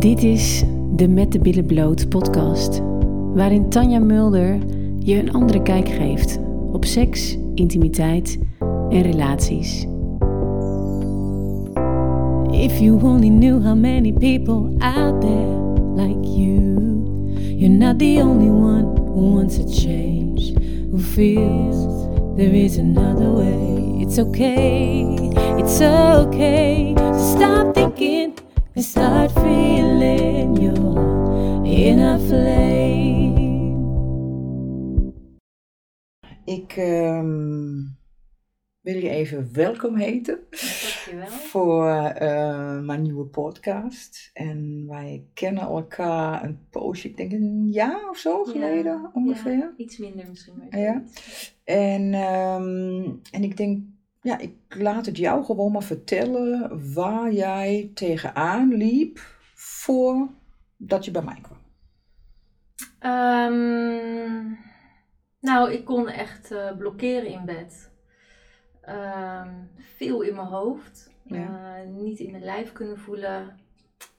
Dit is de Met de Billen Bloot podcast, waarin Tanja Mulder je een andere kijk geeft op seks, intimiteit en relaties. If you only knew how many people out there like you, you're not the only one who wants a change, who feels there is another way. It's okay, it's okay to stop thinking start feeling your inner flame. Ik ehm, wil je even welkom heten Dankjewel. voor eh, mijn nieuwe podcast. En wij kennen elkaar een poosje, ik denk een jaar of zo geleden Ja, ongeveer. ja, iets minder misschien. Maar Ja. En, ehm, en ik denk, ja, ik laat het jou gewoon maar vertellen waar jij tegenaan liep voordat je bij mij kwam. Ehm, nou, ik kon echt eh, blokkeren in bed. Ehm, veel in mijn hoofd. Ja. Eh, niet in mijn lijf kunnen voelen.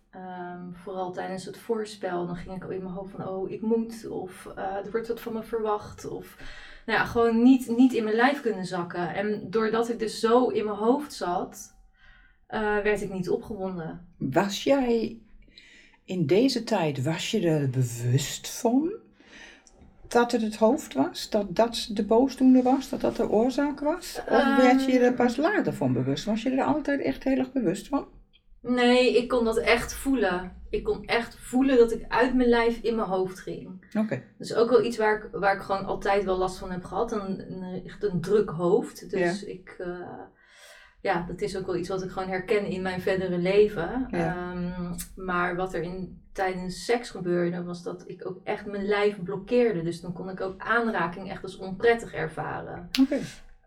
Ehm, vooral tijdens het voorspel. Dan ging ik al in mijn hoofd van, oh, ik moet. Of eh, er wordt wat van me verwacht. Of nou ja, gewoon niet, niet in mijn lijf kunnen zakken. En doordat ik dus zo in mijn hoofd zat, eh, werd ik niet opgewonden. Was jij in deze tijd, was je er bewust van dat het het hoofd was? Dat dat de boosdoener was? Dat dat de oorzaak was? Of Ehm. werd je er pas later van bewust? Was je er altijd echt heel erg bewust van? Nee, ik kon dat echt voelen. Ik kon echt voelen dat ik uit mijn lijf in mijn hoofd ging. Oké. Dat is ook wel iets waar ik, waar ik gewoon altijd wel last van heb gehad. Een, een, echt een druk hoofd. Dus ik, eh, ja, dat is ook wel iets wat ik gewoon herken in mijn verdere leven. Ja. Ehm, maar wat er in, tijdens seks gebeurde, was dat ik ook echt mijn lijf blokkeerde. Dus dan kon ik ook aanraking echt als onprettig ervaren. Oké.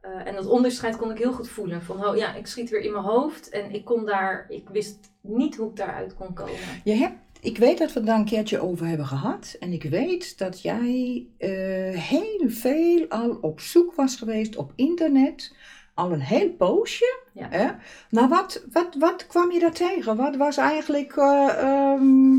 Eh, en dat onderscheid kon ik heel goed voelen. Van, oh ja, ik schiet weer in mijn hoofd. En ik kon daar, ik wist niet hoe ik daaruit kon komen. Je hebt, ik weet dat we het daar een keertje over hebben gehad. En ik weet dat jij eh, heel veel al op zoek was geweest op internet. Al een heel poosje. Ja. Hè? Maar wat, wat, wat kwam je daar tegen? Wat was eigenlijk eh, ehm,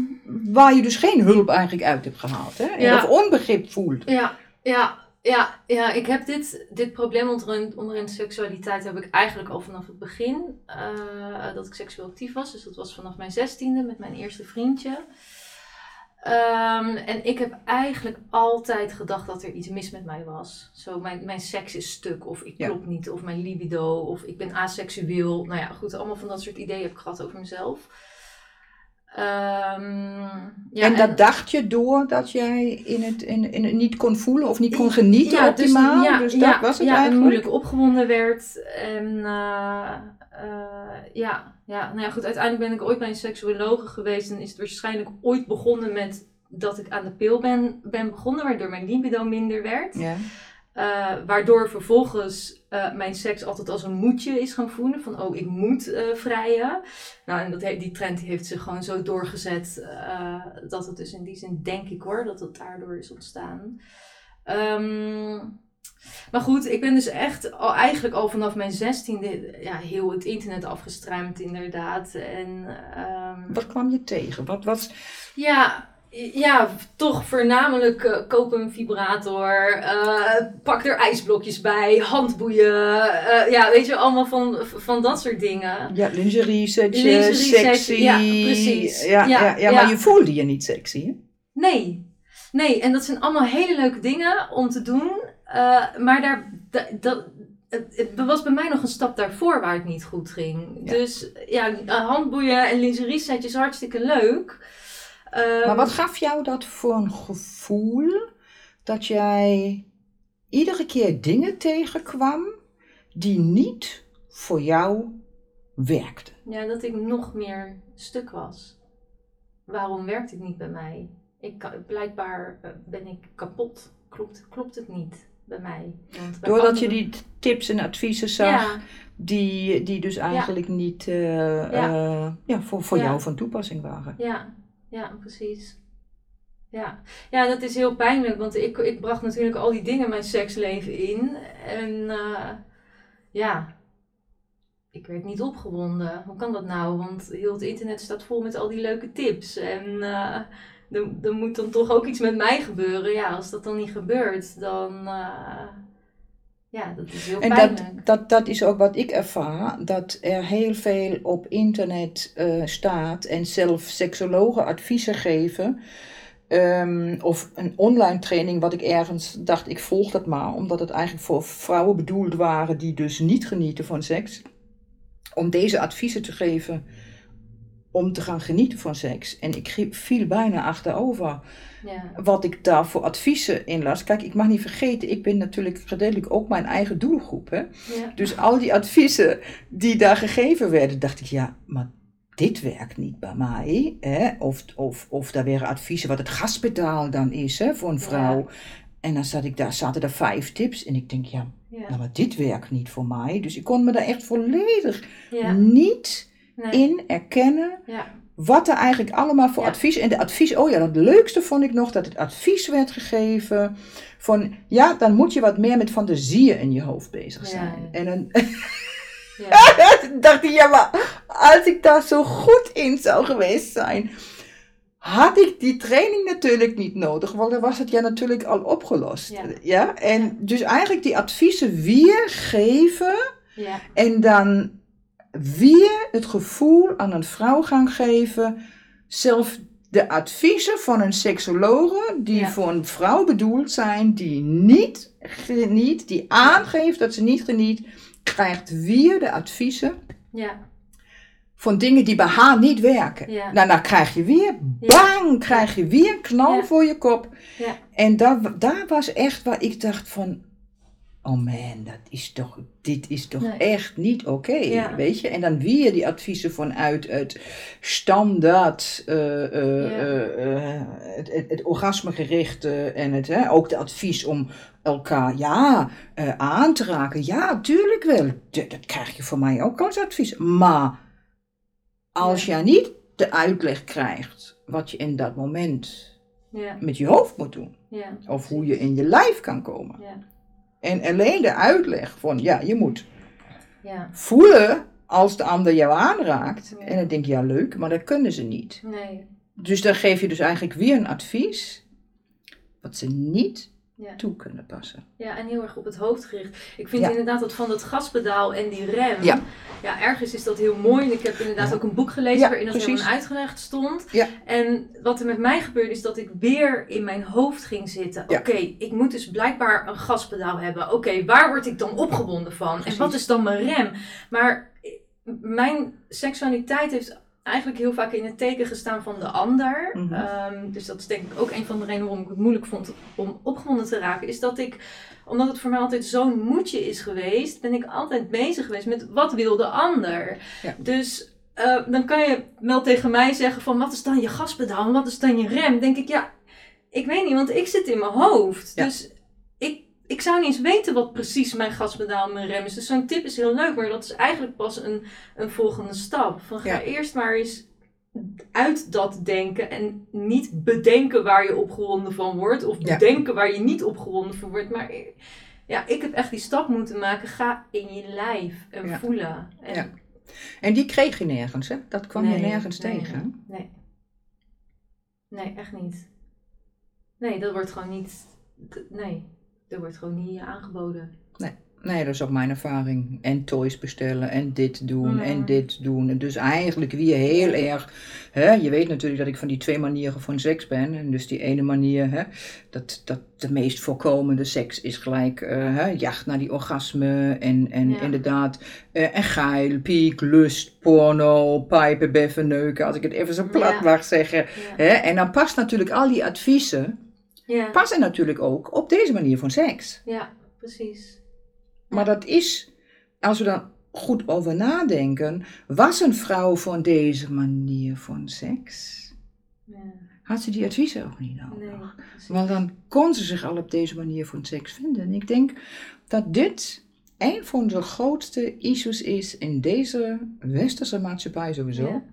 waar je dus geen hulp eigenlijk uit hebt gehaald? Hè? Ja. Of onbegrip voelt? Ja, ja, ja, ja. Ik heb dit, dit probleem onderin, onderin seksualiteit heb ik eigenlijk al vanaf het begin. eh, dat ik seksueel actief was. Dus dat was vanaf mijn zestiende met mijn eerste vriendje. Ehm, en ik heb eigenlijk altijd gedacht dat er iets mis met mij was. Zo, mijn, mijn seks is stuk, of ik Ja. klop niet, of mijn libido, of ik ben aseksueel. Nou ja, goed, allemaal van dat soort ideeën heb ik gehad over mezelf. Ehm, ja, en dat dacht je door dat jij in het, in, in het niet kon voelen of niet kon genieten Ja, optimaal? ja, dus dat ja, was het ja, en eigenlijk? moeilijk opgewonden werd. En eh, eh, ja, ja, nou ja, goed. Uiteindelijk ben ik ooit bij een seksuologe geweest. En is het waarschijnlijk ooit begonnen met dat ik aan de pil ben, ben begonnen. Waardoor mijn libido minder werd. Ja. Eh, waardoor vervolgens eh, mijn seks altijd als een moedje is gaan voelen. Van, oh, ik moet eh, vrijen. Nou, en dat, he- die trend heeft zich gewoon zo doorgezet. dat het dus in die zin, denk ik hoor, dat het daardoor is ontstaan. Ehm, maar goed, ik ben dus echt al, eigenlijk al vanaf mijn zestiende ja, heel het internet afgestruimd inderdaad. En ehm, Wat kwam je tegen? Wat was... ja, ja, toch voornamelijk eh, koop een vibrator, eh, pak er ijsblokjes bij, handboeien. eh, ja, weet je, allemaal van, van dat soort dingen. Ja, lingerie setje, Lingerie sexy. ja, precies. Ja, ja, Ja, ja, maar je voelde je niet sexy, hè? Nee, nee, en dat zijn allemaal hele leuke dingen om te doen. maar daar, da- dat, het, het was bij mij nog een stap daarvoor waar het niet goed ging. Ja. Dus ja, handboeien en lingerie setjes hartstikke leuk. Ehm, Maar wat gaf jou dat voor een gevoel dat jij iedere keer dingen tegenkwam die niet voor jou werkten? Ja, dat ik nog meer stuk was. Waarom werkt het niet bij mij? Ik, blijkbaar eh, ben ik kapot. Klopt, klopt het niet bij mij? Want bij Doordat je die tips en adviezen zag, Ja, die, die dus eigenlijk niet eh, eh, ja, voor, voor jou van toepassing waren. ja, ja, precies. Ja. ja, dat is heel pijnlijk, want ik, ik bracht natuurlijk al die dingen mijn seksleven in. En eh, ja, ik werd niet opgewonden. Hoe kan dat nou? Want heel het internet staat vol met al die leuke tips. En er, er moet dan toch ook iets met mij gebeuren. Ja, als dat dan niet gebeurt, dan... eh, ja, dat is heel En pijnlijk. dat, dat, dat is ook wat ik ervaar, dat er heel veel op internet eh, staat en zelf seksologen adviezen geven. Ehm, of een online training, wat ik ergens dacht, ik volg dat maar, omdat het eigenlijk voor vrouwen bedoeld waren die dus niet genieten van seks. Om deze adviezen te geven om te gaan genieten van seks. En ik viel bijna achterover Ja, wat ik daar voor adviezen in las. Kijk, ik mag niet vergeten, ik ben natuurlijk gedeeltelijk ook mijn eigen doelgroep. Hè? ja, Dus al die adviezen die daar gegeven werden, dacht ik, ja, maar dit werkt niet bij mij. Hè? Of, of, of daar weer adviezen wat het gaspedaal dan is hè, voor een vrouw. En dan zat ik daar, zaten er vijf tips en ik denk, ja, nou, maar dit werkt niet voor mij. Dus ik kon me daar echt volledig niet nee, in erkennen ja, wat er eigenlijk allemaal voor Ja. advies. En de advies, oh ja, het leukste vond ik nog dat het advies werd gegeven. Van ja, dan moet je wat meer met fantasieën in je hoofd bezig zijn. En dan dacht ik, ja, maar als ik daar zo goed in zou geweest zijn, had ik die training natuurlijk niet nodig, want dan was het ja natuurlijk al opgelost. Ja. Ja? En Ja. dus eigenlijk die adviezen weer geven. ja, En dan weer het gevoel aan een vrouw gaan geven. Zelf de adviezen van een seksologe, die Ja. voor een vrouw bedoeld zijn, die niet geniet, die aangeeft dat ze niet geniet, krijgt weer de adviezen ja, van dingen die bij haar niet werken. Ja. Nou, dan krijg je weer, bang, krijg je weer een knal voor je kop. ja, En daar, daar was echt waar ik dacht van, oh man, dat is toch, dit is toch Nee. echt niet oké, Ja. weet je? En dan weer die adviezen vanuit het standaard, eh, eh, Ja. eh, het, het, het orgasmegerichte en het, hè, ook de advies om elkaar, ja, aan te raken. Ja, tuurlijk wel. Dat krijg je van mij ook als advies. Maar als jij niet de uitleg krijgt wat je in dat moment ja, met je hoofd moet doen. ja, Of hoe je in je lijf kan komen. En alleen de uitleg van, ja, je moet ja, voelen als de ander jou aanraakt. Ja. En dan denk je, ja, leuk, maar dat kunnen ze niet. nee, Dus dan geef je dus eigenlijk weer een advies wat ze niet ja. toe kunnen passen. Ja, en heel erg op het hoofd gericht. Ik vind Ja. inderdaad dat van dat gaspedaal en die rem. Ja. ja, ergens is dat heel mooi. En ik heb inderdaad ook een boek gelezen waarin dat precies. helemaal uitgelegd stond. Ja. En wat er met mij gebeurde is dat ik weer in mijn hoofd ging zitten. Oké, ik moet dus blijkbaar een gaspedaal hebben. Oké, waar word ik dan opgewonden van? Precies. En wat is dan mijn rem? Maar eh, mijn seksualiteit heeft eigenlijk heel vaak in het teken gestaan van de ander. Mhm. Ehm, dus dat is denk ik ook een van de redenen waarom ik het moeilijk vond om opgewonden te raken. Is dat ik, omdat het voor mij altijd zo'n moedje is geweest, ben ik altijd bezig geweest met wat wil de ander. Ja. Dus eh, dan kan je wel tegen mij zeggen van wat is dan je gaspedaal wat is dan je rem? Denk ik ja, ik weet niet, want ik zit in mijn hoofd. Ja. Dus ik, zou niet eens weten wat precies mijn gaspedaal en mijn rem is. Dus zo'n tip is heel leuk, maar dat is eigenlijk pas een, een volgende stap. Van ga Ja. eerst maar eens uit dat denken en niet bedenken waar je opgewonden van wordt. Of Ja. bedenken waar je niet opgewonden van wordt. Maar ja, ik heb echt die stap moeten maken. Ga in je lijf en Ja. voelen. En Ja. En die kreeg je nergens, hè? Dat kwam je nergens nee, tegen. Nee. Nee, echt niet. Nee, dat wordt gewoon niet. Nee, dat wordt gewoon niet aangeboden. Nee, dat is ook mijn ervaring. En toys bestellen en dit doen Mm. en dit doen. En dus eigenlijk weer heel erg... Hè, je weet natuurlijk dat ik van die twee manieren van seks ben. En dus die ene manier, hè, dat, dat de meest voorkomende seks is gelijk eh, hè, jacht naar die orgasme. En, en Ja. inderdaad, eh, en geil, piek, lust, porno, pijpen, beffen, neuken. Als ik het even zo plat Ja. mag zeggen. Ja. Hè. En dan past natuurlijk al die adviezen... Ja, passen natuurlijk ook op deze manier van seks. ja precies. Maar dat is, als we dan goed over nadenken, was een vrouw van deze manier van seks, Ja. had ze die adviezen ook niet nodig. Nee. Want dan kon ze zich al op deze manier van seks vinden. En ik denk dat dit een van de grootste issues is in deze westerse maatschappij sowieso. Ja.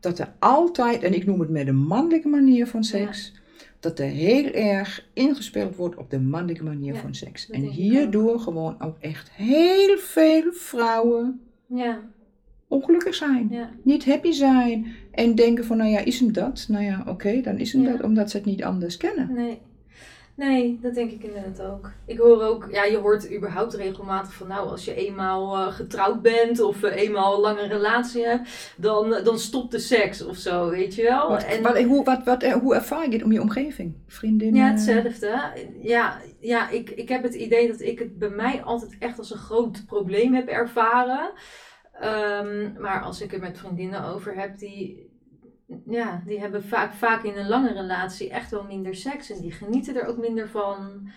Dat er altijd, en ik noem het met de mannelijke manier van seks, dat er heel erg ingespeeld wordt op de mannelijke manier Ja, van seks. En hierdoor gewoon ook echt heel veel vrouwen Ja, ongelukkig zijn. Ja. Niet happy zijn. En denken van, nou ja, is hem dat? Nou ja, oké, dan is hem dat. Omdat ze het niet anders kennen. Nee. Nee, dat denk ik inderdaad ook. Ik hoor ook, ja, je hoort überhaupt regelmatig van, nou, als je eenmaal eh, getrouwd bent of eh, eenmaal een lange relatie hebt, dan, eh, dan stopt de seks of zo, weet je wel. Wat, En- wat, hoe, wat, wat, hoe ervaar je dit om je omgeving? Vriendinnen? Ja, hetzelfde. Ja, ja ik, ik heb het idee dat ik het bij mij altijd echt als een groot probleem heb ervaren. Ehm, maar als ik het met vriendinnen over heb, die, ja, die hebben vaak, vaak in een lange relatie echt wel minder seks. En die genieten er ook minder van.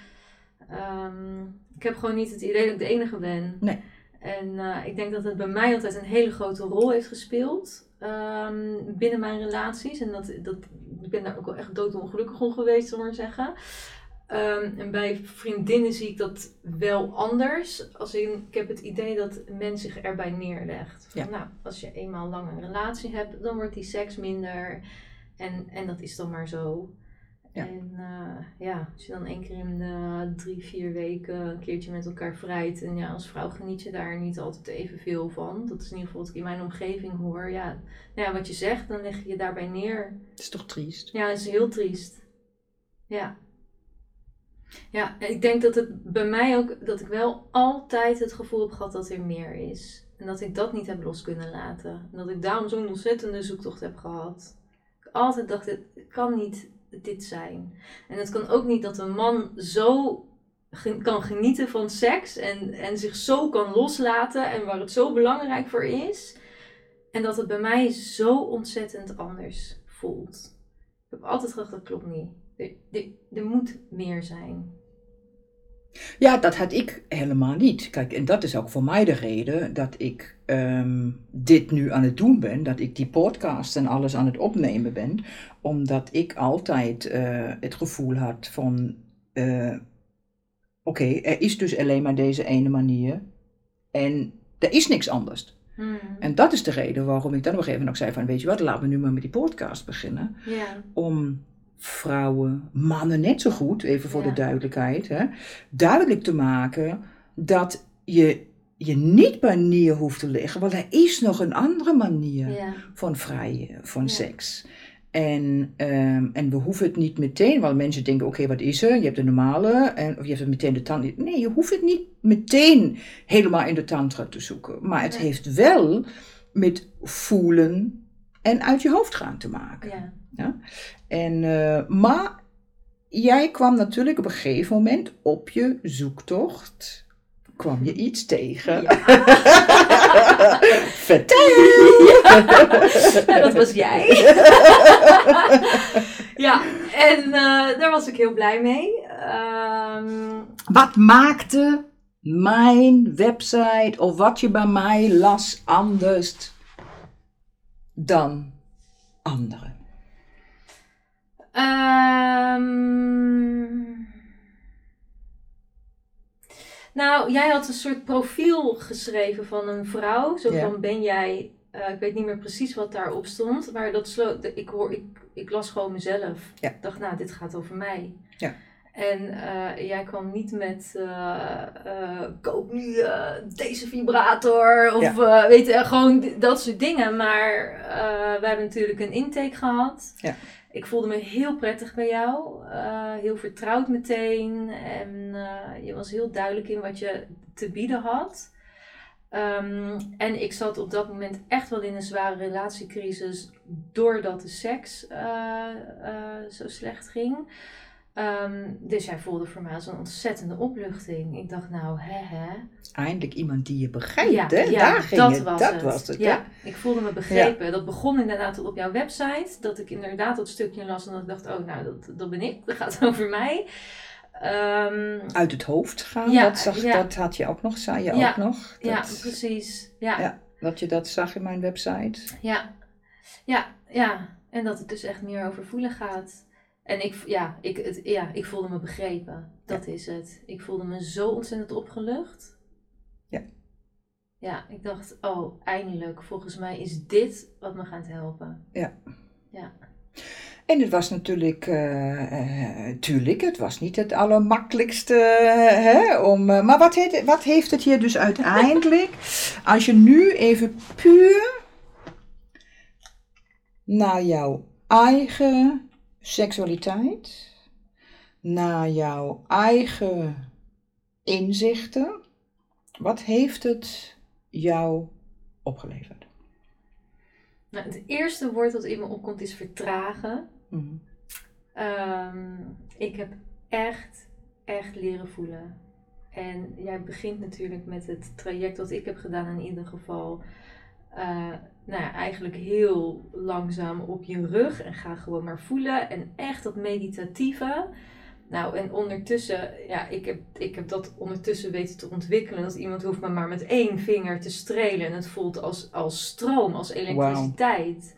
Ehm, ik heb gewoon niet het idee dat ik de enige ben. Nee. En eh, ik denk dat het bij mij altijd een hele grote rol heeft gespeeld ehm, binnen mijn relaties. En dat, dat, ik ben daar ook wel echt doodongelukkig om geweest, zullen we maar zeggen. Ehm, en bij vriendinnen zie ik dat wel anders. Als in, ik heb het idee dat mens zich erbij neerlegt. Van, Ja. Nou, als je eenmaal lang een relatie hebt, dan wordt die seks minder. En, en dat is dan maar zo. Ja. En eh, ja, als je dan één keer in de drie, vier weken een keertje met elkaar vrijt. En ja, als vrouw geniet je daar niet altijd evenveel van. Dat is in ieder geval wat ik in mijn omgeving hoor. Ja, nou ja, wat je zegt, dan leg je je daarbij neer. Het is toch triest? Ja, dat is heel triest. Ja. Ja, ik denk dat het bij mij ook, dat ik wel altijd het gevoel heb gehad dat er meer is. En dat ik dat niet heb los kunnen laten. En dat ik daarom zo'n ontzettende zoektocht heb gehad. Ik altijd dacht, het kan niet dit zijn. En het kan ook niet dat een man zo kan genieten van seks en, en zich zo kan loslaten en waar het zo belangrijk voor is. En dat het bij mij zo ontzettend anders voelt. Ik heb altijd gedacht, dat klopt niet. Er, er, er moet meer zijn. Ja, dat had ik helemaal niet. Kijk, en dat is ook voor mij de reden dat ik ehm, dit nu aan het doen ben. Dat ik die podcast en alles aan het opnemen ben. Omdat ik altijd eh, het gevoel had van... eh, Oké, er is dus alleen maar deze ene manier. En er is niks anders. Hmm. En dat is de reden waarom ik dan op een gegeven moment ook zei van... Weet je wat, laten we nu maar met die podcast beginnen. Om vrouwen, mannen net zo goed, even voor Ja. de duidelijkheid, hè, duidelijk te maken dat je je niet bij neer hoeft te leggen, want er is nog een andere manier ja, van vrijen, van Ja. seks. En, ehm, en we hoeven het niet meteen, want mensen denken, oké, wat is er? Je hebt de normale, en, of je hebt meteen de tantra. Nee, je hoeft het niet meteen helemaal in de tantra te zoeken. Maar het Nee. heeft wel met voelen en uit je hoofd gaan te maken. ja. En, eh, maar jij kwam natuurlijk op een gegeven moment op je zoektocht. Kwam je iets tegen? Ja. Vertel! Ja, dat was jij. ja, en eh, daar was ik heel blij mee. Ehm, Wat maakte mijn website of wat je bij mij las anders dan anderen? Ehm, nou, jij had een soort profiel geschreven van een vrouw. Zo van ben jij. eh, ik weet niet meer precies wat daarop stond. Maar dat slo de- ik, hoor, ik, ik las gewoon mezelf. Ik dacht, nou, dit gaat over mij. Ja. En eh, jij kwam niet met eh, koop nu deze vibrator of weet je, gewoon dat soort dingen. Maar we hebben natuurlijk een intake gehad. Ja. Ik voelde me heel prettig bij jou, eh, heel vertrouwd meteen en eh, je was heel duidelijk in wat je te bieden had. Ehm, en ik zat op dat moment echt wel in een zware relatiecrisis doordat de seks eh, zo slecht ging. Ehm, dus jij voelde voor mij als een ontzettende opluchting. Ik dacht, nou, hè, hè. Eindelijk iemand die je begrijpt, hè? Daar ging dat, het. was, dat het. was het. Ja, ik voelde me begrepen. Dat begon inderdaad op jouw website. Dat ik inderdaad dat stukje las en dat ik dacht, oh, nou, dat, dat ben ik. Dat gaat over mij. Ehm, Uit het hoofd gaan, Ja, dat, zag, ja. dat had je ook nog, zei je Ja, ook nog. ja, Dat- precies. Ja, Ja. Dat je dat zag in mijn website. ja, ja, ja. En dat het dus echt meer over voelen gaat. En ik, ja, ik, het, ja, ik voelde me begrepen. Dat is het. Ik voelde me zo ontzettend opgelucht. Ja. Ja, ik dacht, oh, eindelijk. Volgens mij is dit wat me gaat helpen. En het was natuurlijk, uh, uh, tuurlijk, het was niet het allermakkelijkste. Uh, hè, om, maar wat, heet, wat heeft het hier dus uiteindelijk, als je nu even puur naar jouw eigen seksualiteit, naar jouw eigen inzichten, wat heeft het jou opgeleverd? Nou, het eerste woord dat in me opkomt is vertragen. Mhm. Ehm, ik heb echt, echt leren voelen. En jij begint natuurlijk met het traject wat ik heb gedaan in ieder geval. Uh, nou ja, eigenlijk heel langzaam op je rug en ga gewoon maar voelen. En echt dat meditatieve. Nou, en ondertussen, ja, ik heb, ik heb dat ondertussen weten te ontwikkelen. Dat iemand hoeft me maar met één vinger te strelen. En het voelt als, als stroom, als elektriciteit.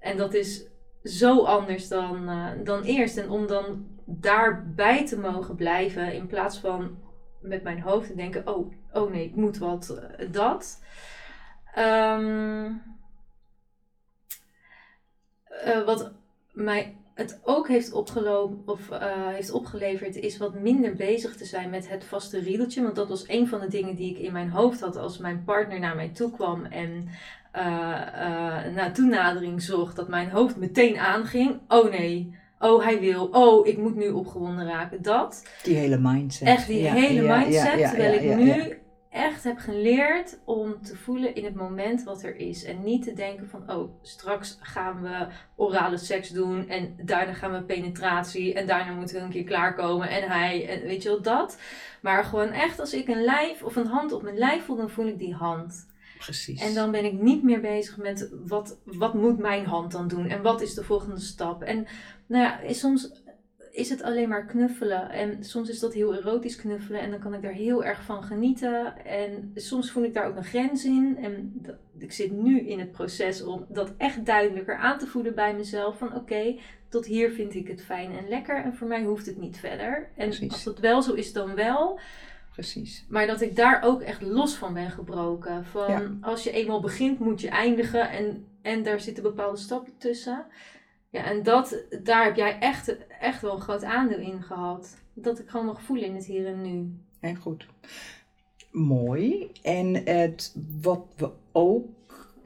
En dat is zo anders dan, uh, dan eerst. En om dan daarbij te mogen blijven, in plaats van met mijn hoofd te denken: oh, oh nee, ik moet wat, uh, dat. Um, uh, wat mij het ook heeft, opgelopen, of, uh, heeft opgeleverd, is wat minder bezig te zijn met het vaste riedeltje. Want dat was een van de dingen die ik in mijn hoofd had als mijn partner naar mij toe kwam en uh, uh, naar toenadering zocht. Dat mijn hoofd meteen aanging. Oh nee, oh hij wil, oh ik moet nu opgewonden raken. Dat. Die hele mindset. Echt die hele mindset. terwijl ik nu echt heb geleerd om te voelen in het moment wat er is. En niet te denken van, oh, straks gaan we orale seks doen. En daarna gaan we penetratie. En daarna moeten we een keer klaarkomen. En hij, en weet je wel, dat. Maar gewoon echt, als ik een lijf of een hand op mijn lijf voel, dan voel ik die hand. Precies. En dan ben ik niet meer bezig met wat, wat moet mijn hand dan doen en wat is de volgende stap. En nou ja, soms is het alleen maar knuffelen. En soms is dat heel erotisch knuffelen en dan kan ik daar heel erg van genieten. En soms voel ik daar ook een grens in. En dat, ik zit nu in het proces om dat echt duidelijker aan te voelen bij mezelf. Van oké, tot hier vind ik het fijn en lekker en voor mij hoeft het niet verder. En als dat wel zo is, dan wel. Precies. Maar dat ik daar ook echt los van ben gebroken. Van als je eenmaal begint, moet je eindigen. En, en daar zitten bepaalde stappen tussen. Ja, en dat, daar heb jij echt, echt wel een groot aandeel in gehad. Dat ik gewoon nog voel in het hier en nu. En goed. Mooi. En het, wat we ook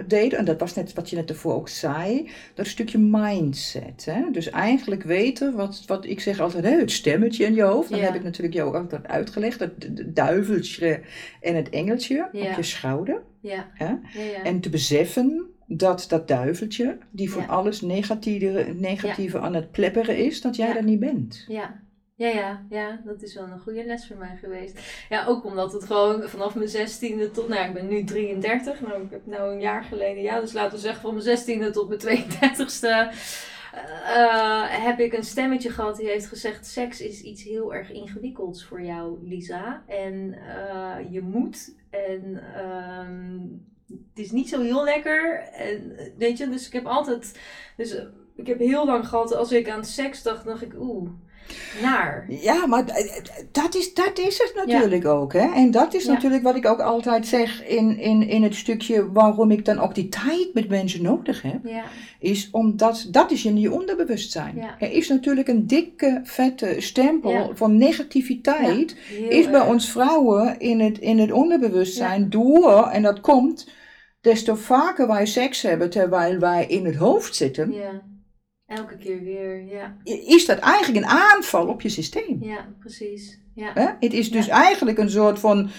deden, en dat was net wat je net ervoor ook zei, dat stukje mindset. Hè? Dus eigenlijk weten, wat, wat ik zeg altijd, hè, het stemmetje in je hoofd. Dan heb ik natuurlijk jou ook altijd uitgelegd, het duiveltje en het engeltje op je schouder. Ja. Hè? En te beseffen dat dat duiveltje, die voor alles negatieve, negatieve aan het plepperen is, dat jij ja. er niet bent. Ja. Ja, ja, ja, dat is wel een goede les voor mij geweest. Ja, ook omdat het gewoon vanaf mijn zestiende tot, nou ik ben nu 33, nou ik heb nou een jaar geleden, ja, dus laten we zeggen van mijn zestiende tot mijn 32ste, uh, heb ik een stemmetje gehad die heeft gezegd, seks is iets heel erg ingewikkelds voor jou, Lisa. En uh, je moet en uh, het is niet zo heel lekker. En, weet je, dus ik heb altijd. Dus ik heb heel lang gehad, als ik aan seks dacht, dacht ik, oeh. Naar. Ja, maar dat is, dat is het natuurlijk ook. Hè? En dat is natuurlijk wat ik ook altijd zeg in, in, in het stukje waarom ik dan ook die tijd met mensen nodig heb. Ja. Is omdat dat is in je onderbewustzijn. Er is natuurlijk een dikke, vette stempel van negativiteit. Is bij ons vrouwen in het, in het onderbewustzijn door, en dat komt des te vaker wij seks hebben terwijl wij in het hoofd zitten. Ja, elke keer weer, ja. Is dat eigenlijk een aanval op je systeem? Ja, precies. Ja. Hè? Het is dus eigenlijk een soort van.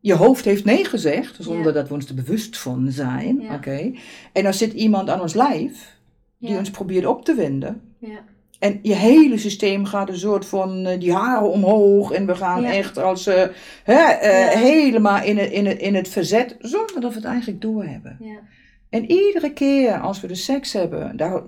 Je hoofd heeft nee gezegd, zonder dat we ons er bewust van zijn. Oké. En dan zit iemand aan ons lijf die ons probeert op te winden. Ja. En je hele systeem gaat een soort van uh, die haren omhoog. En we gaan echt als uh, hè, uh, helemaal in het, in, het, in het verzet. Zonder dat we het eigenlijk doorhebben. Ja. En iedere keer als we de seks hebben. Daar,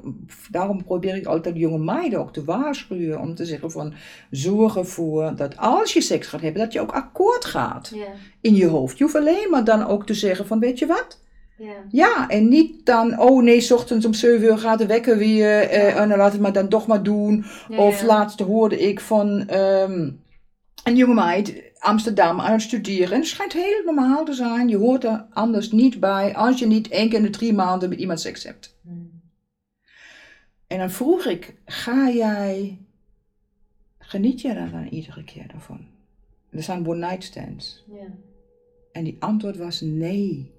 daarom probeer ik altijd jonge meiden ook te waarschuwen. Om te zeggen van zorg ervoor dat als je seks gaat hebben. Dat je ook akkoord gaat in je hoofd. Je hoeft alleen maar dan ook te zeggen van weet je wat. Ja. ja, en niet dan, oh nee, s ochtends om 7 uur gaat de wekker weer eh, en dan laat het maar dan toch maar doen. of laatst hoorde ik van um, een jonge meid, Amsterdam, aan het studeren. En het schijnt heel normaal te zijn. Je hoort er anders niet bij als je niet één keer in de drie maanden met iemand seks hebt. Hmm. En dan vroeg ik, ga jij, geniet jij daar dan iedere keer daarvan? Er zijn one-night stands. Ja. En die antwoord was nee.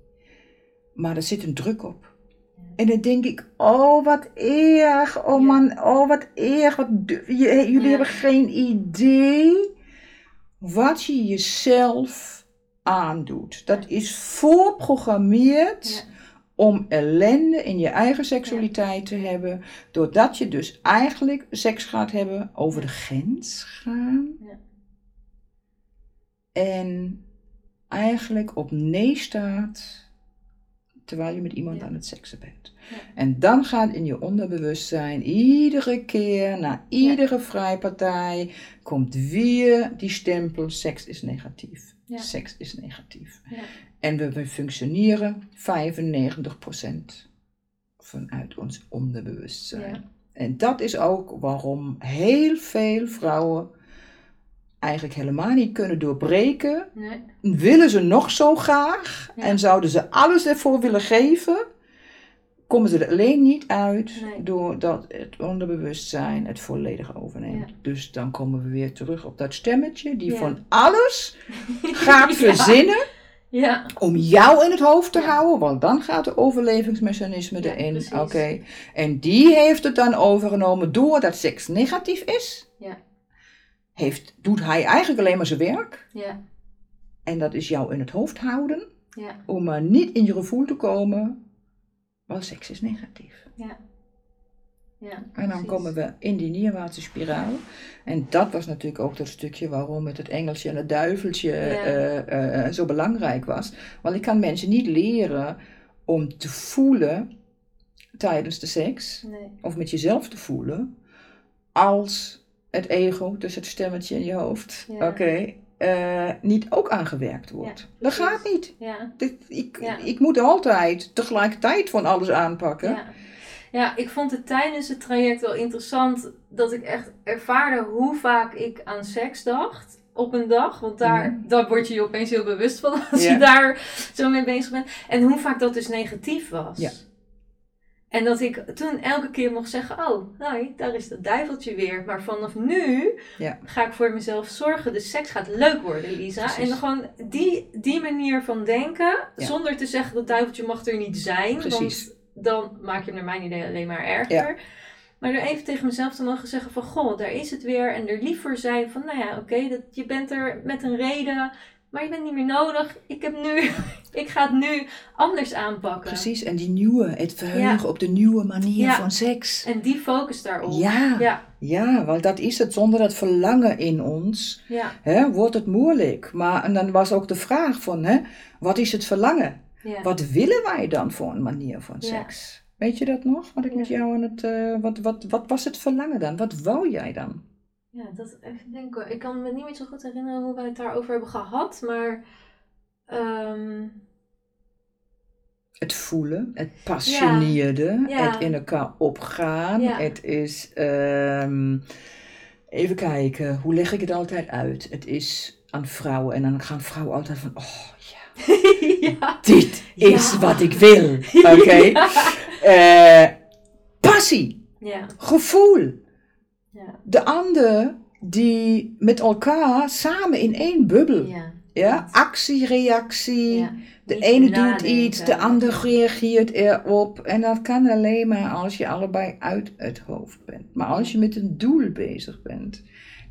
Maar er zit een druk op. En dan denk ik, oh wat erg, oh man, oh wat erg. Wat, jullie Ja. hebben geen idee wat je jezelf aandoet. Dat is voorprogrammeerd Ja. om ellende in je eigen seksualiteit te hebben. Doordat je dus eigenlijk seks gaat hebben over de grens gaan. Ja. En eigenlijk op nee staat terwijl je met iemand Ja. aan het seksen bent. Ja. En dan gaat in je onderbewustzijn iedere keer, na iedere vrijpartij, komt weer die stempel: seks is negatief. Seks is negatief. Ja. En we, we functioneren 95% vanuit ons onderbewustzijn. En dat is ook waarom heel veel vrouwen eigenlijk helemaal niet kunnen doorbreken. Nee. Willen ze nog zo graag Ja. en zouden ze alles ervoor willen geven, komen ze er alleen niet uit Nee. doordat het onderbewustzijn het volledig overneemt. Ja. Dus dan komen we weer terug op dat stemmetje die Ja. van alles gaat verzinnen Ja. om jou in het hoofd te Ja. houden, want dan gaat de overlevingsmechanisme Ja, erin. Oké. En die heeft het dan overgenomen doordat seks negatief is. Ja. Heeft, doet hij eigenlijk alleen maar zijn werk. Ja. En dat is jou in het hoofd houden, Ja. om maar niet in je gevoel te komen, want seks is negatief. Ja. Ja. En dan komen we in die neerwaartse spiraal. En dat was natuurlijk ook dat stukje waarom het het engeltje en het duiveltje eh, eh, zo belangrijk was. Want ik kan mensen niet leren om te voelen tijdens de seks, Nee. of met jezelf te voelen, als het ego, dus het stemmetje in je hoofd, Ja. oké, eh, niet ook aangewerkt wordt. Ja, dat gaat niet. Ja. Dit, ik, ik moet altijd tegelijkertijd van alles aanpakken. Ja. ja, ik vond het tijdens het traject wel interessant dat ik echt ervaarde hoe vaak ik aan seks dacht op een dag. Want daar, Mhm. daar word je je opeens heel bewust van als je daar zo mee bezig bent. En hoe vaak dat dus negatief was. En dat ik toen elke keer mocht zeggen, oh, nee, daar is dat duiveltje weer. Maar vanaf nu Ja. ga ik voor mezelf zorgen. De seks gaat leuk worden, Lisa. Precies. En dan gewoon die, die manier van denken, Ja. zonder te zeggen dat duiveltje mag er niet zijn. Precies. Want dan maak je hem naar mijn idee alleen maar erger. Maar er even tegen mezelf te mogen zeggen van, goh, daar is het weer. En er liever zijn van, nou ja, oké, dat je bent er met een reden. Maar je bent niet meer nodig. Ik heb nu, ik ga het nu anders aanpakken. Precies, en die nieuwe, het verheugen op de nieuwe manier Ja. van seks. En die focus daarop. Ja, ja. Ja, want dat is het. Zonder dat verlangen in ons ja, hè, wordt het moeilijk. Maar en dan was ook de vraag van, hè, wat is het verlangen? Wat willen wij dan voor een manier van seks? Weet je dat nog? Wat ik met jou aan het, eh, wat, wat, wat was het verlangen dan? Wat wou jij dan? Ja, dat even denken. Ik kan me niet meer zo goed herinneren hoe wij het daarover hebben gehad, maar ehm, Het voelen, het passioneerde, Ja. het in elkaar opgaan. Ja. Het is, ehm, even kijken, hoe leg ik het altijd uit? Het is aan vrouwen en dan gaan vrouwen altijd van, oh ja, ja. dit is wat ik wil. Oké? Eh, passie, Ja, gevoel. Ja, De ander die met elkaar samen in één bubbel. ja. Ja, actie, reactie. ja. De ene doet iets, de ander reageert erop. En dat kan alleen maar als je allebei uit het hoofd bent. Maar als je met een doel bezig bent,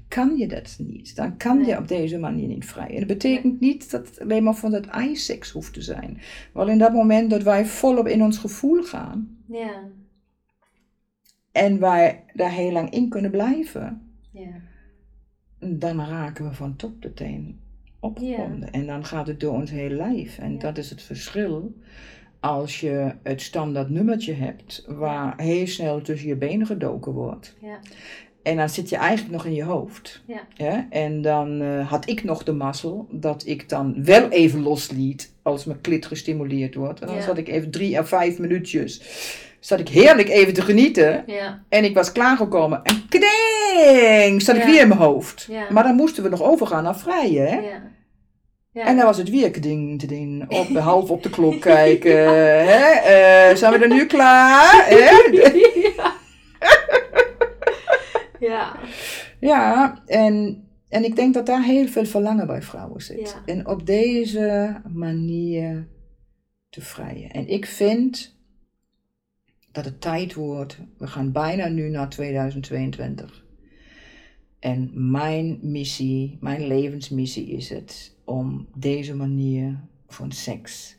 kan je dat niet. Dan kan Nee. je op deze manier niet vrij. En dat betekent niet dat het alleen maar van dat ijseks hoeft te zijn. Wel in dat moment dat wij volop in ons gevoel gaan Ja, en wij daar heel lang in kunnen blijven, ja, dan raken we van top tot teen opgewonden. En dan gaat het door ons hele lijf. En Ja. dat is het verschil als je het standaard nummertje hebt, waar heel snel tussen je benen gedoken wordt. ja, En dan zit je eigenlijk nog in je hoofd. Ja. En dan eh, had ik nog de mazzel dat ik dan wel even losliet als mijn klit gestimuleerd wordt. En dan zat ik even drie à vijf minuutjes. Zat ik heerlijk even te genieten. ja, En ik was klaargekomen. En kding! Zat ik weer in mijn hoofd. Ja. Maar dan moesten we nog overgaan naar vrijen. Hè? ja. Ja. En dan was het weer keding, keding, op, half op de klok kijken. hè? Eh, zijn we er nu klaar? Hè? ja. Ja. Ja, en, en ik denk dat daar heel veel verlangen bij vrouwen zit. En op deze manier te vrijen. En ik vind dat het tijd wordt. We gaan bijna nu naar 2022. En mijn missie, mijn levensmissie is het om deze manier van seks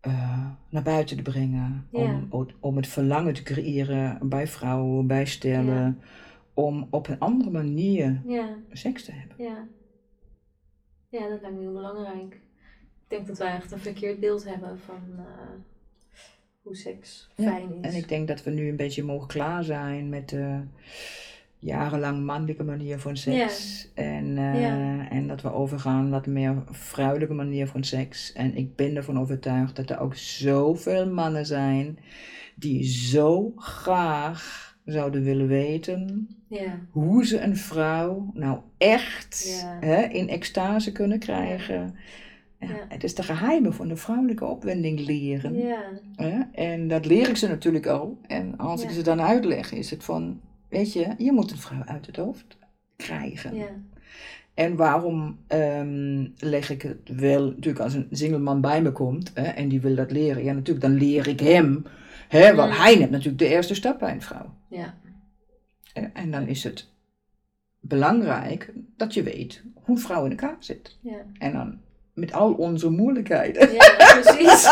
eh, naar buiten te brengen. Ja. Om, om het verlangen te creëren bij vrouwen, bij stellen. Om op een andere manier Ja. seks te hebben. Ja. Ja, dat lijkt me heel belangrijk. Ik denk dat wij echt een verkeerd beeld hebben van eh, hoe seks Ja, fijn is. En ik denk dat we nu een beetje mogen klaar zijn met de jarenlang mannelijke manier van seks. En, eh, Ja. en dat we overgaan naar een meer vrouwelijke manier van seks. En ik ben ervan overtuigd dat er ook zoveel mannen zijn die zo graag zouden willen weten Ja. hoe ze een vrouw nou echt Ja. hè, in extase kunnen krijgen. Ja, Ja. Het is de geheimen van de vrouwelijke opwinding leren. Ja. En dat leer ik ze natuurlijk al. En als ik ze dan uitleg, is het van, weet je, je moet een vrouw uit het hoofd krijgen. Ja. En waarom ehm, leg ik het wel, natuurlijk als een single man bij me komt hè, en die wil dat leren, ja natuurlijk, dan leer ik hem, hè, want Mm. hij neemt natuurlijk de eerste stap bij een vrouw. Ja. En dan is het belangrijk dat je weet hoe een vrouw in elkaar zit. Ja. En dan met al onze moeilijkheden. Ja, precies.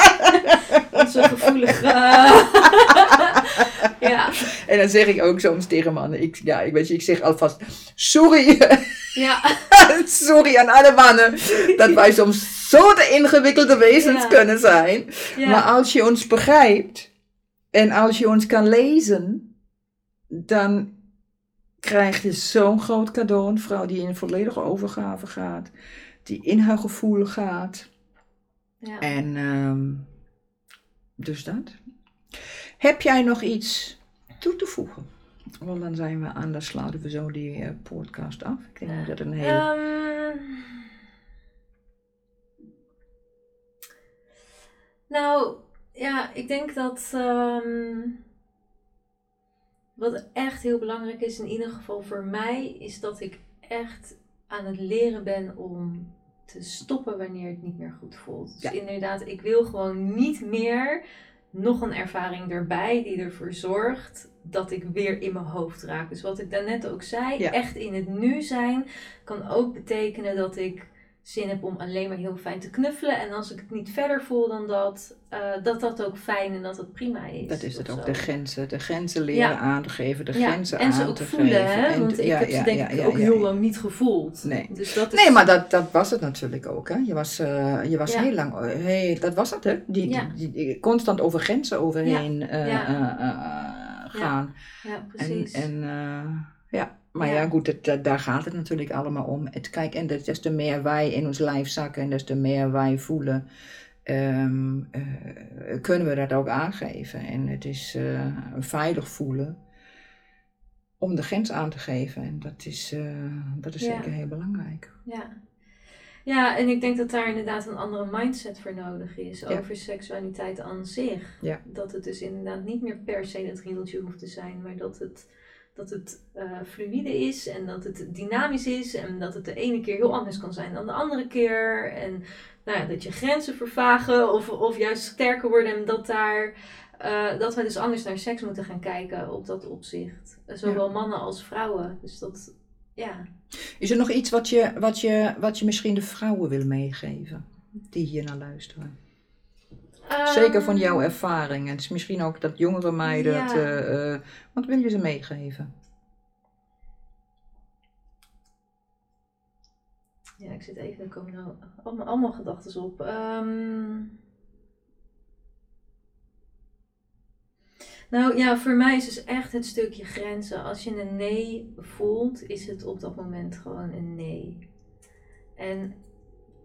Onze gevoelige. ja. En dan zeg ik ook soms tegen mannen, ik, ja, ik weet je, ik zeg alvast, sorry, Ja. sorry aan alle mannen, dat wij soms zo de ingewikkelde wezens Ja. kunnen zijn. Ja. Maar als je ons begrijpt en als je ons kan lezen, dan krijg je zo'n groot cadeau. Een vrouw die in volledige overgave gaat, die in haar gevoel gaat. ja. En ehm, dus dat. Heb jij nog iets toe te voegen? Want dan zijn we aan, dan sluiten we zo die eh, podcast af. Ik denk dat een heel... Ehm, nou, ja, ik denk dat ehm, wat echt heel belangrijk is, in ieder geval voor mij, is dat ik echt aan het leren ben om te stoppen wanneer het niet meer goed voelt. Dus Ja. inderdaad, ik wil gewoon niet meer nog een ervaring erbij die ervoor zorgt dat ik weer in mijn hoofd raak. Dus wat ik daarnet ook zei, Ja. echt in het nu zijn, kan ook betekenen dat ik zin heb om alleen maar heel fijn te knuffelen. En als ik het niet verder voel dan dat, eh, dat dat ook fijn en dat het prima is. Dat is het ook, zo. de grenzen. De grenzen leren Ja. aan te geven, de Ja, grenzen en aan ze ook te voelen, geven. hè? En Want te- ik ja, heb ze denk ik ook heel lang niet gevoeld. Nee. Dus dat is... Nee, maar dat, dat was het natuurlijk ook. Hè? Je was, eh, je was heel lang, hey, dat was het hè? Die, Ja. die, die- constant over grenzen overheen eh, gaan. Ja, En, precies. en eh, ja, maar ja, Ja. goed, het, daar gaat het natuurlijk allemaal om. Het, kijk, en des te meer wij in ons lijf zakken en des te meer wij voelen, ehm, eh, kunnen we dat ook aangeven. En het is eh, veilig voelen om de grens aan te geven. En dat is, eh, dat is Ja. zeker heel belangrijk. Ja. ja, en ik denk dat daar inderdaad een andere mindset voor nodig is Ja. over seksualiteit aan zich. Ja. Dat het dus inderdaad niet meer per se dat riedeltje hoeft te zijn, maar dat het, dat het eh, fluïde is en dat het dynamisch is en dat het de ene keer heel anders kan zijn dan de andere keer. En nou ja, dat je grenzen vervagen of, of juist sterker worden en dat daar. eh, dat we dus anders naar seks moeten gaan kijken op dat opzicht. Zowel mannen als vrouwen. Dus dat, ja. Is er nog iets wat je, wat je, wat je misschien de vrouwen wil meegeven die hier naar luisteren? Zeker van jouw Ehm, ervaring. En het is misschien ook dat jongere meiden. Ja. het, eh, eh, wat wil je ze meegeven? Ja, ik zit even, er komen nou allemaal, allemaal gedachten op. Ehm, nou ja, voor mij is dus echt het stukje grenzen. Als je een nee voelt, is het op dat moment gewoon een nee. En,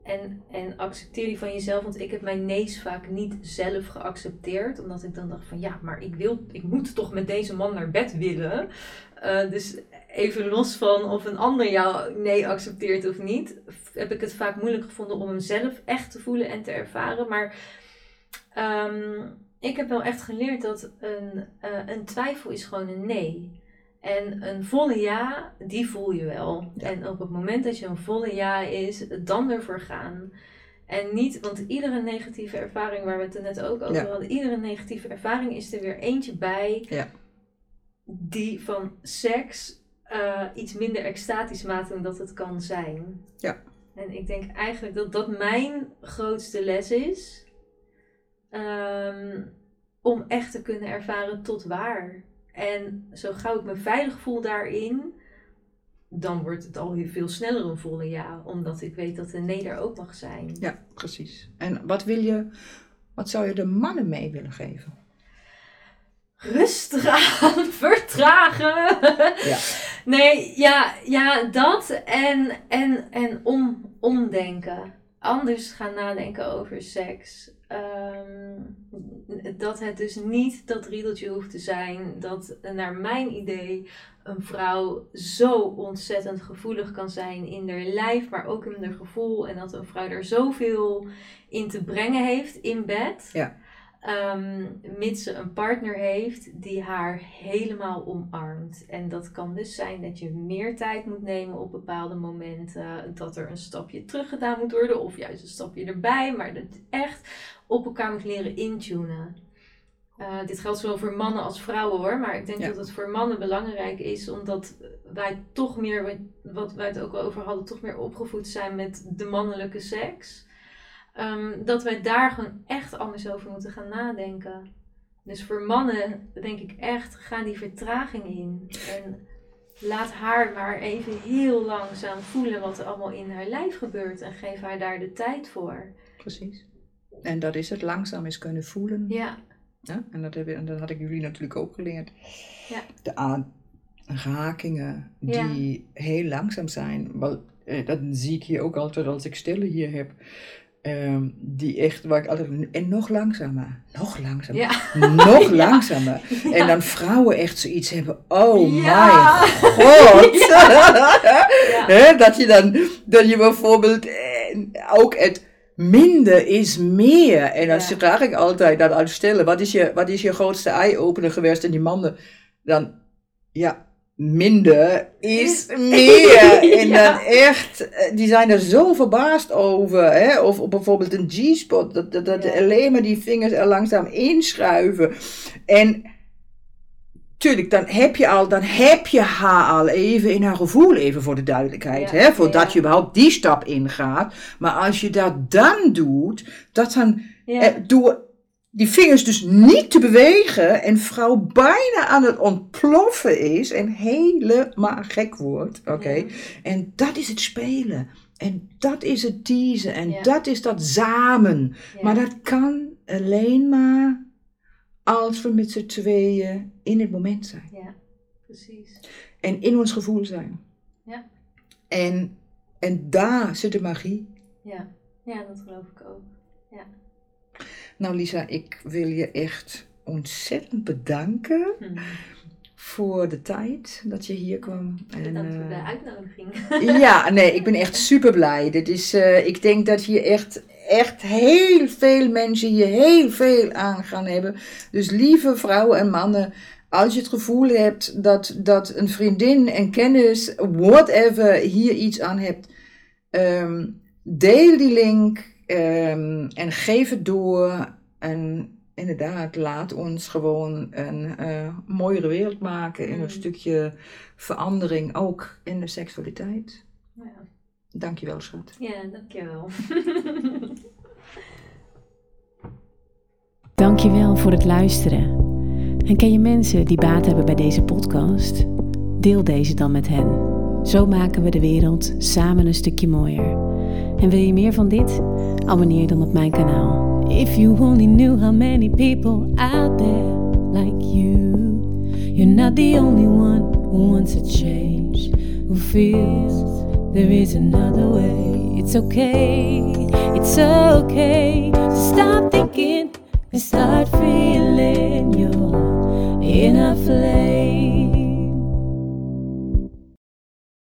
en, en accepteer die van jezelf, want ik heb mijn nee's vaak niet zelf geaccepteerd. Omdat ik dan dacht van ja, maar ik, wil, ik moet toch met deze man naar bed willen. Eh, dus even los van of een ander jou nee accepteert of niet, heb ik het vaak moeilijk gevonden om hem zelf echt te voelen en te ervaren. Maar ehm, ik heb wel echt geleerd dat een, eh, een twijfel is gewoon een nee. En een volle ja, die voel je wel. Ja. En op het moment dat je een volle ja is, dan ervoor gaan. En niet, want iedere negatieve ervaring, waar we het er net ook over Ja. hadden, iedere negatieve ervaring is er weer eentje bij Ja. die van seks eh, iets minder extatisch maakt dan dat het kan zijn. Ja. En ik denk eigenlijk dat dat mijn grootste les is. Ehm, om echt te kunnen ervaren tot waar. En zo gauw ik me veilig voel daarin, dan wordt het al heel veel sneller een volle ja. Omdat ik weet dat een nee ook mag zijn. Ja, precies. En wat wil je, wat zou je de mannen mee willen geven? Rustig aan, vertragen. Ja. Nee, ja, ja dat en, en, en om, omdenken. Anders gaan nadenken over seks. Ehm, dat het dus niet dat riedeltje hoeft te zijn. Dat naar mijn idee een vrouw zo ontzettend gevoelig kan zijn in haar lijf, maar ook in haar gevoel. En dat een vrouw er zoveel in te brengen heeft in bed. Ja. Ehm, mits ze een partner heeft die haar helemaal omarmt. En dat kan dus zijn dat je meer tijd moet nemen op bepaalde momenten. Dat er een stapje terug gedaan moet worden. Of juist een stapje erbij. Maar dat je echt op elkaar moet leren intunen. Eh, dit geldt zowel voor mannen als vrouwen hoor. Maar ik denk Ja. dat het voor mannen belangrijk is. Omdat wij toch meer, wat- wat wij het ook al over hadden, toch meer opgevoed zijn met de mannelijke seks. Ehm, dat wij daar gewoon echt anders over moeten gaan nadenken. Dus voor mannen denk ik echt, ga die vertraging in. En laat haar maar even heel langzaam voelen wat er allemaal in haar lijf gebeurt. En geef haar daar de tijd voor. Precies. En dat is het langzaam eens kunnen voelen. Ja, Ja, en, dat heb, en dat had ik jullie natuurlijk ook geleerd. Ja. De aanrakingen Ja. die heel langzaam zijn. Wel, eh, dat zie ik hier ook altijd als ik stellen hier heb. Ehm, die echt, waar ik altijd, en nog langzamer, nog langzamer, ja. nog Ja. langzamer. En dan vrouwen echt zoiets hebben, oh mijn god. Dat je dan, dat je bijvoorbeeld eh, ook het minder is meer. En dan vraag ik altijd dat aan stellen, wat is je, wat is je grootste eye-opener geweest? En die mannen dan, ja, minder is meer. En dan echt, eh, die zijn er zo verbaasd over. Hè? Of, of bijvoorbeeld een G-spot, dat, dat, dat Ja. alleen maar die vingers er langzaam inschuiven. En tuurlijk, dan heb je al, dan heb je haar al even in haar gevoel, even voor de duidelijkheid, Ja, hè, voordat je überhaupt die stap ingaat. Maar als je dat dan doet, dat dan eh, door die vingers dus niet te bewegen en vrouw bijna aan het ontploffen is en helemaal gek wordt, oké. Ja. En dat is het spelen. En dat is het teasen. En Ja. dat is dat samen. Ja. Maar dat kan alleen maar als we met z'n tweeën in het moment zijn. Ja, precies. En in ons gevoel zijn. Ja. En, en daar zit de magie. Ja. ja, dat geloof ik ook. Nou Lisa, ik wil je echt ontzettend bedanken Hm. voor de tijd dat je hier kwam. En, Bedankt voor eh, de uitnodiging. Ja, nee, ik ben echt super blij. Dit is, eh, ik denk dat hier echt, echt heel veel mensen hier heel veel aan gaan hebben. Dus lieve vrouwen en mannen, als je het gevoel hebt dat, dat een vriendin, een kennis, whatever, hier iets aan hebt, ehm, deel die link ehm, en geef het door. En inderdaad, laat ons gewoon een eh, mooiere wereld maken in een Mm. stukje verandering, ook in de seksualiteit. Ja, Dankjewel, schat. ja dankjewel. Dankjewel voor het luisteren. En ken je mensen die baat hebben bij deze podcast? Deel deze dan met hen. Zo maken we de wereld samen een stukje mooier. En wil je meer van dit? Abonneer dan op mijn kanaal. If you only knew how many people out there like you. You're not the only one who wants a change, who feels there is another way. It's okay, it's okay to stop thinking and start feeling your inner flame.